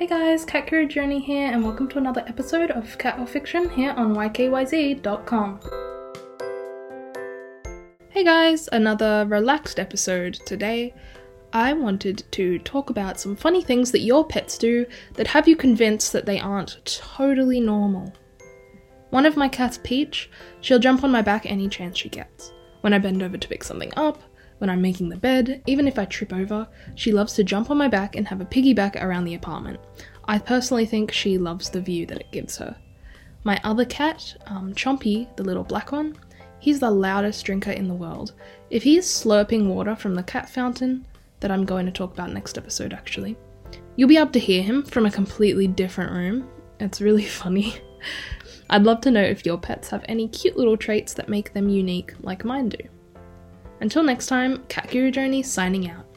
Hey guys, Cat Guru Journey here, and welcome to another episode of Cat or Fiction here on ykyz.com. Hey guys, another relaxed episode today. I wanted to talk about some funny things that your pets do that have you convinced that they aren't totally normal. One of my cats, Peach, she'll jump on my back any chance she gets. When I bend over to pick something up, when I'm making the bed, even if I trip over, she loves to jump on my back and have a piggyback around the apartment. I personally think she loves the view that it gives her. My other cat, um, Chompy, the little black one, he's the loudest drinker in the world. If he is slurping water from the cat fountain, that I'm going to talk about next episode actually, you'll be able to hear him from a completely different room. It's really funny. I'd love to know if your pets have any cute little traits that make them unique like mine do. Until next time, Cat Journey signing out.